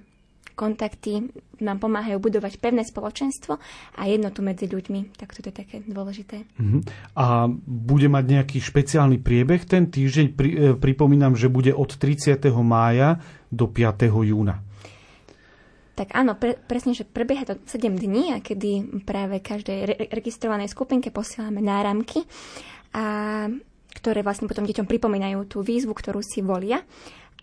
kontakty nám pomáhajú budovať pevné spoločenstvo a jednotu medzi ľuďmi. Tak toto je také dôležité. Uh-huh. A bude mať nejaký špeciálny priebeh ten týždeň? Pri, e, pripomínam, že bude od 30. mája do 5. júna. Tak áno, pre, presne, že prebieha to 7 dní a kedy práve každej re- registrovanej skupinke posielame náramky, a, ktoré vlastne potom deťom pripomínajú tú výzvu, ktorú si volia.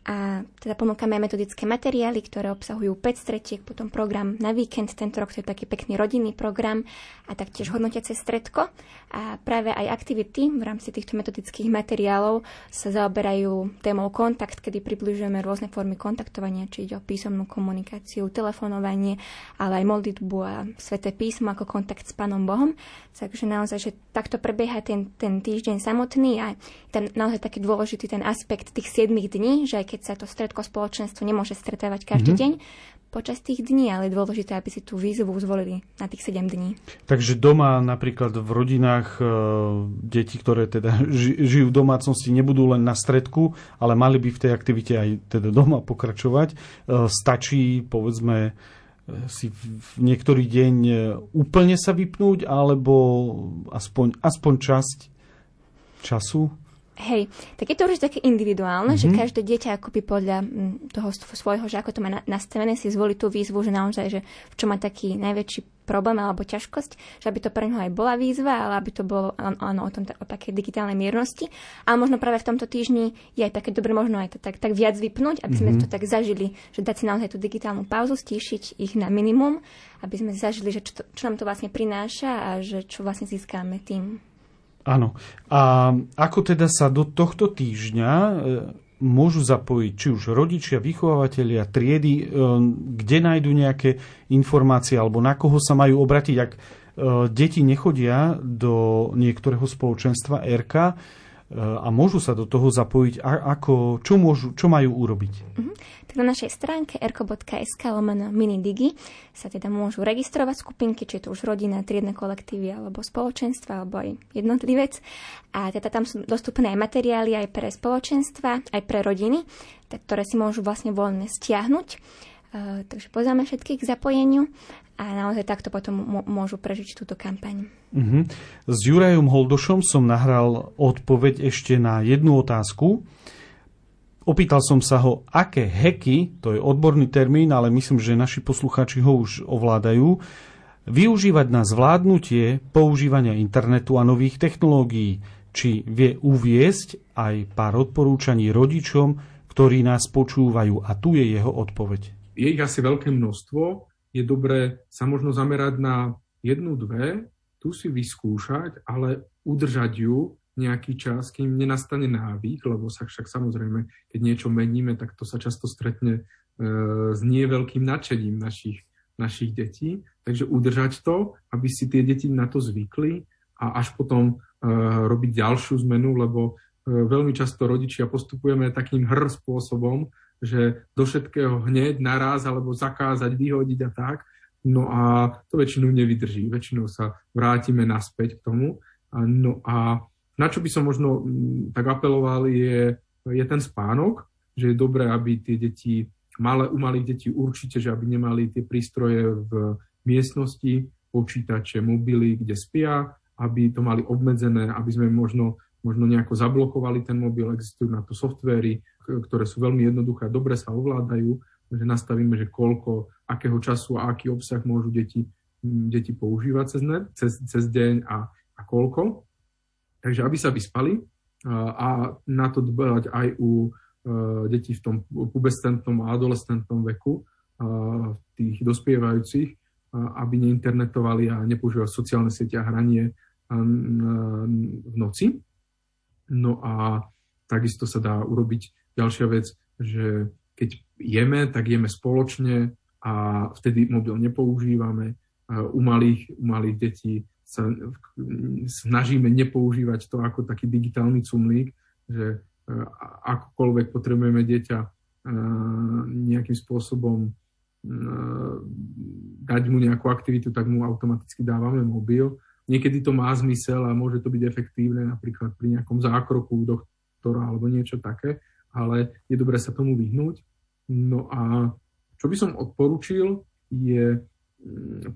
A teda ponúkame metodické materiály, ktoré obsahujú 5 stretiek, potom program na víkend, tento rok to je taký pekný rodinný program a taktiež hodnotiace stredko. A práve aj aktivity v rámci týchto metodických materiálov sa zaoberajú témou kontakt, kedy približujeme rôzne formy kontaktovania, či ide o písomnú komunikáciu, telefonovanie, ale aj modlitbu a sveté písmo ako kontakt s Pánom Bohom. Takže naozaj, že takto prebieha ten, ten týždeň samotný a tam naozaj taký dôležitý ten aspekt tých 7 dní, že aj keď sa to stredko spoločenstvo nemôže stretávať každý mm-hmm. deň počas tých dní, ale je dôležité, aby si tú výzvu zvolili na tých 7 dní. Takže doma napríklad v rodinách e, deti, ktoré teda žijú v domácnosti, nebudú len na stredku, ale mali by v tej aktivite aj teda doma pokračovať. E, stačí, povedzme, e, si v niektorý deň e, úplne sa vypnúť, alebo aspoň, aspoň časť času? Hej, tak je to už také individuálne, mm-hmm. že mhm. každé dieťa akoby podľa mm, toho svojho, že ako to má nastavené, si zvolí tú výzvu, že naozaj, že v čom má taký najväčší problém alebo ťažkosť, že aby to pre neho aj bola výzva, ale aby to bolo áno, o, tom, o takej digitálnej miernosti. Ale možno práve v tomto týždni je aj také dobre možno aj to tak, tak viac vypnúť, aby sme mm-hmm. to tak zažili, že dať si naozaj tú digitálnu pauzu, stíšiť ich na minimum, aby sme zažili, že čo, to, čo nám to vlastne prináša a že čo vlastne získame tým. Áno. A ako teda sa do tohto týždňa e, môžu zapojiť či už rodičia, vychovávateľia, triedy, e, kde nájdú nejaké informácie alebo na koho sa majú obratiť, ak e, deti nechodia do niektorého spoločenstva RK a môžu sa do toho zapojiť, ako, čo, môžu, čo majú urobiť? Mm-hmm. Tak na našej stránke erko.sk lomeno minidigi sa teda môžu registrovať skupinky, či je to už rodina, triedne kolektívy alebo spoločenstva, alebo aj jednotlivec. A teda tam sú dostupné aj materiály aj pre spoločenstva, aj pre rodiny, ktoré si môžu vlastne voľne stiahnuť. Uh, takže poznáme všetkých k zapojeniu a naozaj takto potom môžu prežiť túto kampaň. Uh-huh. S Jurajom Holdošom som nahral odpoveď ešte na jednu otázku. Opýtal som sa ho, aké heky, to je odborný termín, ale myslím, že naši poslucháči ho už ovládajú, využívať na zvládnutie používania internetu a nových technológií, či vie uviesť aj pár odporúčaní rodičom, ktorí nás počúvajú. A tu je jeho odpoveď. Je ich asi veľké množstvo je dobré sa možno zamerať na jednu, dve, tu si vyskúšať, ale udržať ju nejaký čas, kým nenastane návyk, lebo sa však samozrejme, keď niečo meníme, tak to sa často stretne e, s nie veľkým nadšením našich, našich detí. Takže udržať to, aby si tie deti na to zvykli a až potom e, robiť ďalšiu zmenu, lebo e, veľmi často rodičia postupujeme takým hr spôsobom, že do všetkého hneď naraz alebo zakázať, vyhodiť a tak. No a to väčšinou nevydrží. Väčšinou sa vrátime naspäť k tomu. No a na čo by som možno mm, tak apeloval je, je ten spánok, že je dobré, aby tie deti, malé, u malých detí určite, že aby nemali tie prístroje v miestnosti, počítače, mobily, kde spia, aby to mali obmedzené, aby sme možno, možno nejako zablokovali ten mobil, existujú na to softvery, ktoré sú veľmi jednoduché a dobre sa ovládajú, že nastavíme, že koľko, akého času a aký obsah môžu deti, deti používať cez cez, cez deň a, a koľko. Takže aby sa vyspali a, na to dbať aj u e, detí v tom pubescentnom a adolescentnom veku, a, tých dospievajúcich, aby neinternetovali a nepoužívali sociálne siete a hranie v noci. No a takisto sa dá urobiť Ďalšia vec, že keď jeme, tak jeme spoločne a vtedy mobil nepoužívame. U malých, u malých detí sa snažíme nepoužívať to ako taký digitálny cumlík, že e, akokoľvek potrebujeme dieťa e, nejakým spôsobom e, dať mu nejakú aktivitu, tak mu automaticky dávame mobil. Niekedy to má zmysel a môže to byť efektívne napríklad pri nejakom zákroku doktora alebo niečo také, ale je dobré sa tomu vyhnúť. No a čo by som odporučil, je mm,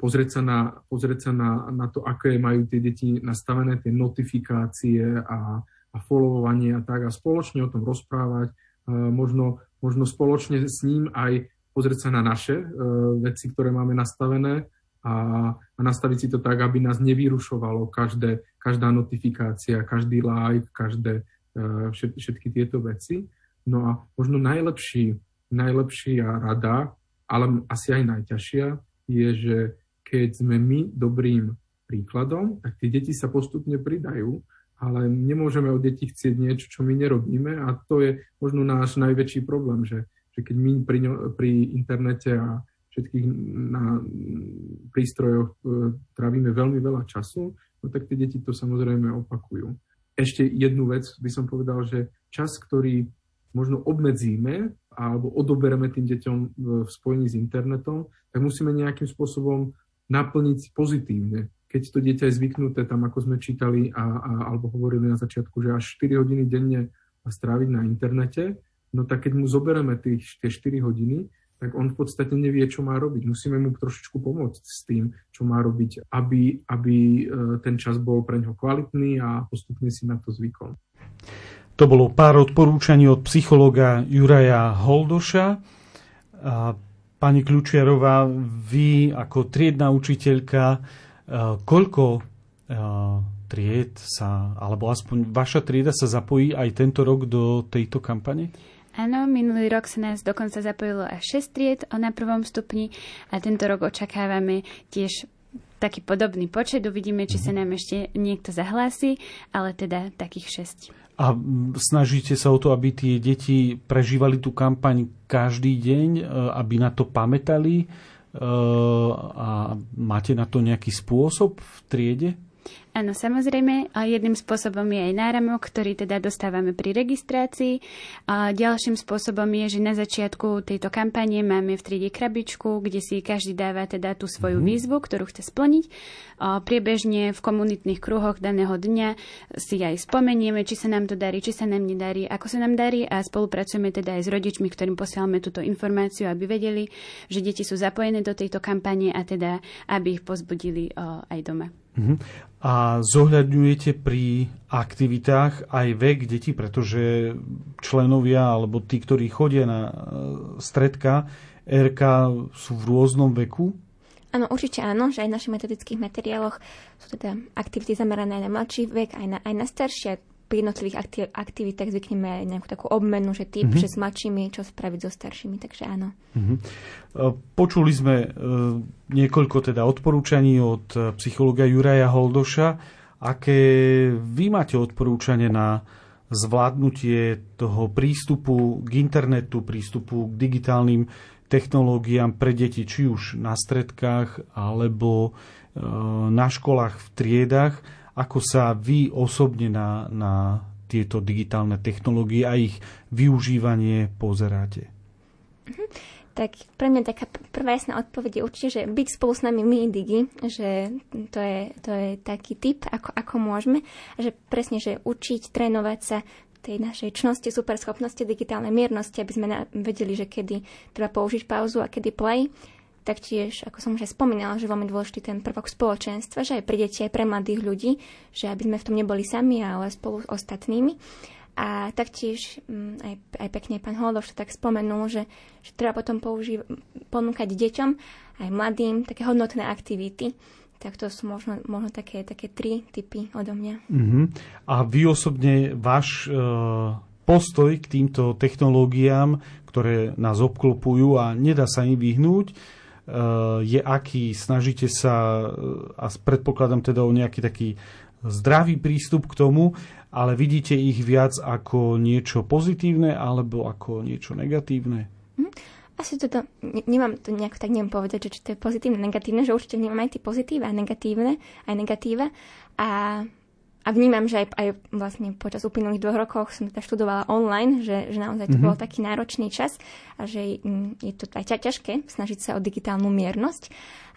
pozrieť sa na, pozrieť sa na, na to, aké majú tie deti nastavené tie notifikácie a, a followovanie a tak a spoločne o tom rozprávať, možno, možno spoločne s ním aj pozrieť sa na naše uh, veci, ktoré máme nastavené a, a nastaviť si to tak, aby nás nevyrušovalo každé, každá notifikácia, každý like, každé, všet, všetky tieto veci. No a možno najlepší, najlepšia rada, ale asi aj najťažšia, je, že keď sme my dobrým príkladom, tak tie deti sa postupne pridajú, ale nemôžeme od detí chcieť niečo, čo my nerobíme a to je možno náš najväčší problém, že, že keď my pri, pri internete a všetkých na prístrojoch e, trávime veľmi veľa času, no tak tie deti to samozrejme opakujú. Ešte jednu vec by som povedal, že čas, ktorý možno obmedzíme alebo odobereme tým deťom v spojení s internetom, tak musíme nejakým spôsobom naplniť pozitívne. Keď to dieťa je zvyknuté tam, ako sme čítali a, a, alebo hovorili na začiatku, že až 4 hodiny denne stráviť na internete, no tak keď mu zoberieme tých, tie 4 hodiny, tak on v podstate nevie, čo má robiť. Musíme mu trošičku pomôcť s tým, čo má robiť, aby, aby e, ten čas bol pre ňoho kvalitný a postupne si na to zvykol. To bolo pár odporúčaní od psychologa Juraja Holdoša. Pani Kľučiarová, vy ako triedna učiteľka, koľko tried sa, alebo aspoň vaša trieda sa zapojí aj tento rok do tejto kampane? Áno, minulý rok sa nás dokonca zapojilo až 6 tried na prvom stupni a tento rok očakávame tiež taký podobný počet. Uvidíme, či sa mhm. nám ešte niekto zahlási, ale teda takých 6. A snažíte sa o to, aby tie deti prežívali tú kampaň každý deň, e, aby na to pamätali? E, a máte na to nejaký spôsob v triede? Áno, samozrejme. A jedným spôsobom je aj náramok, ktorý teda dostávame pri registrácii. A ďalším spôsobom je, že na začiatku tejto kampane máme v triede krabičku, kde si každý dáva teda tú svoju mm. výzvu, ktorú chce splniť. A priebežne v komunitných kruhoch daného dňa si aj spomenieme, či sa nám to darí, či sa nám nedarí, ako sa nám darí a spolupracujeme teda aj s rodičmi, ktorým posielame túto informáciu, aby vedeli, že deti sú zapojené do tejto kampane a teda aby ich pozbudili aj doma. Uh-huh. A zohľadňujete pri aktivitách aj vek detí, pretože členovia alebo tí, ktorí chodia na e, stredka RK sú v rôznom veku? Áno, určite áno, že aj v našich metodických materiáloch sú teda aktivity zamerané aj na mladší vek, aj na, aj na staršie pri jednotlivých aktiv- aktivitách zvykneme aj nejakú takú obmenu, že typ, mm-hmm. že s mladšími, čo spraviť so staršími, takže áno. Mm-hmm. Počuli sme e, niekoľko teda odporúčaní od e, psychologa Juraja Holdoša. Aké vy máte odporúčanie na zvládnutie toho prístupu k internetu, prístupu k digitálnym technológiám pre deti, či už na stredkách alebo na školách v triedach ako sa vy osobne na, na tieto digitálne technológie a ich využívanie pozeráte? Mhm. Tak pre mňa taká prvá jasná odpoveď je určite, že byť spolu s nami my digi, že to je, to je taký typ, ako, ako môžeme. Že presne, že učiť, trénovať sa tej našej čnosti, superschopnosti, digitálnej miernosti, aby sme vedeli, že kedy treba použiť pauzu a kedy play Taktiež, ako som už aj spomínala, že veľmi dôležitý ten prvok spoločenstva, že aj pre deti, aj pre mladých ľudí, že aby sme v tom neboli sami, ale spolu s ostatnými. A taktiež mm, aj, aj pekne pán Holdoš to tak spomenul, že, že treba potom použív- ponúkať deťom, aj mladým, také hodnotné aktivity. Tak to sú možno, možno také, také tri typy odo mňa. Uh-huh. A vy osobne, váš e, postoj k týmto technológiám, ktoré nás obklopujú a nedá sa im vyhnúť, je aký, snažíte sa, eh, a predpokladám teda o nejaký taký zdravý prístup k tomu, ale vidíte ich viac ako niečo pozitívne alebo ako niečo negatívne? Hm? Asi to, nemám to nejako tak neviem povedať, že či to je pozitívne, negatívne, že určite vnímam aj tie pozitíva a negatívne, aj negatíva. A a vnímam, že aj, aj vlastne počas uplynulých dvoch rokov som teda študovala online, že, že naozaj to mm-hmm. bol taký náročný čas a že je to aj ťažké snažiť sa o digitálnu miernosť,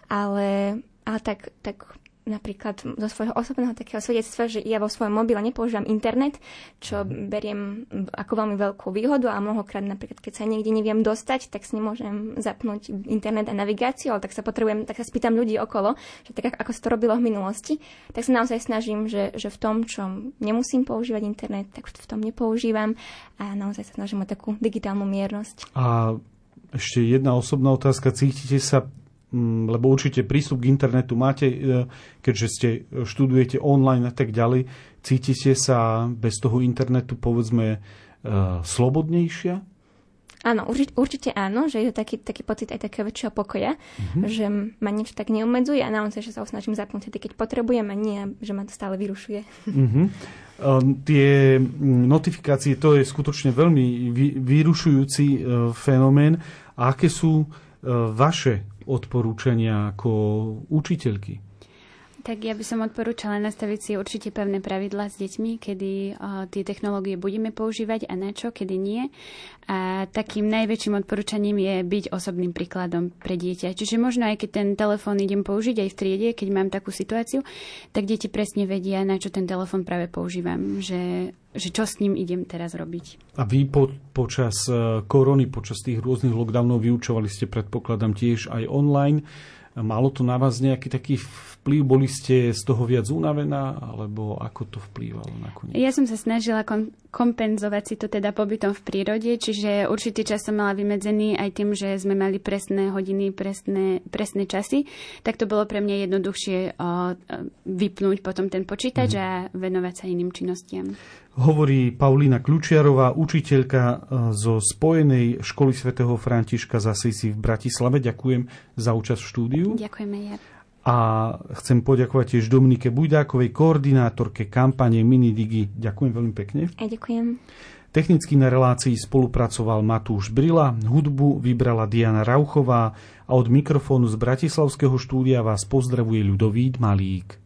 ale, ale tak, tak napríklad zo svojho osobného takého svedectva, že ja vo svojom mobile nepoužívam internet, čo beriem ako veľmi veľkú výhodu a mnohokrát napríklad, keď sa niekde neviem dostať, tak si nemôžem zapnúť internet a navigáciu, ale tak sa potrebujem, tak sa spýtam ľudí okolo, že tak ako sa to robilo v minulosti, tak sa naozaj snažím, že, že v tom, čo nemusím používať internet, tak v tom nepoužívam a naozaj sa snažím o takú digitálnu miernosť. A ešte jedna osobná otázka. Cítite sa lebo určite prístup k internetu máte, e, keďže ste študujete online a tak ďalej, cítite sa bez toho internetu povedzme slobodnejšia? Áno, určite, určite áno, že je to taký, taký pocit aj takého väčšieho pokoja, mm-hmm. že ma niečo tak neumedzuje a naozaj, že sa snažím zapnúť, keď potrebujem a nie, že ma to stále vyrušuje. Mm-hmm. Tie notifikácie, to je skutočne veľmi vy, vyrušujúci fenomén. A aké sú vaše odporúčania ako učiteľky? Tak ja by som odporúčala nastaviť si určite pevné pravidlá s deťmi, kedy uh, tie technológie budeme používať a na čo, kedy nie. A takým najväčším odporúčaním je byť osobným príkladom pre dieťa. Čiže možno aj keď ten telefón idem použiť aj v triede, keď mám takú situáciu, tak deti presne vedia, na čo ten telefón práve používam. Že že čo s ním idem teraz robiť. A vy po, počas korony, počas tých rôznych lockdownov vyučovali ste, predpokladám, tiež aj online. Malo to na vás nejaký taký vplyv? Boli ste z toho viac unavená? Alebo ako to vplývalo nakoniec? Ja som sa snažila kom- kompenzovať si to teda pobytom v prírode, čiže určitý čas som mala vymedzený aj tým, že sme mali presné hodiny, presné, presné časy, tak to bolo pre mňa jednoduchšie o, vypnúť potom ten počítač mm. a venovať sa iným činnostiam. Hovorí Paulína Kľučiarová, učiteľka e, zo Spojenej školy svätého Františka zase si v Bratislave. Ďakujem za účasť v štúdiu. Ďakujeme, ja. A chcem poďakovať tiež Dominike Bujdákovej, koordinátorke kampane Minidigi. Ďakujem veľmi pekne. A ďakujem. Technicky na relácii spolupracoval Matúš Brila, hudbu vybrala Diana Rauchová a od mikrofónu z Bratislavského štúdia vás pozdravuje Ľudovít Malík.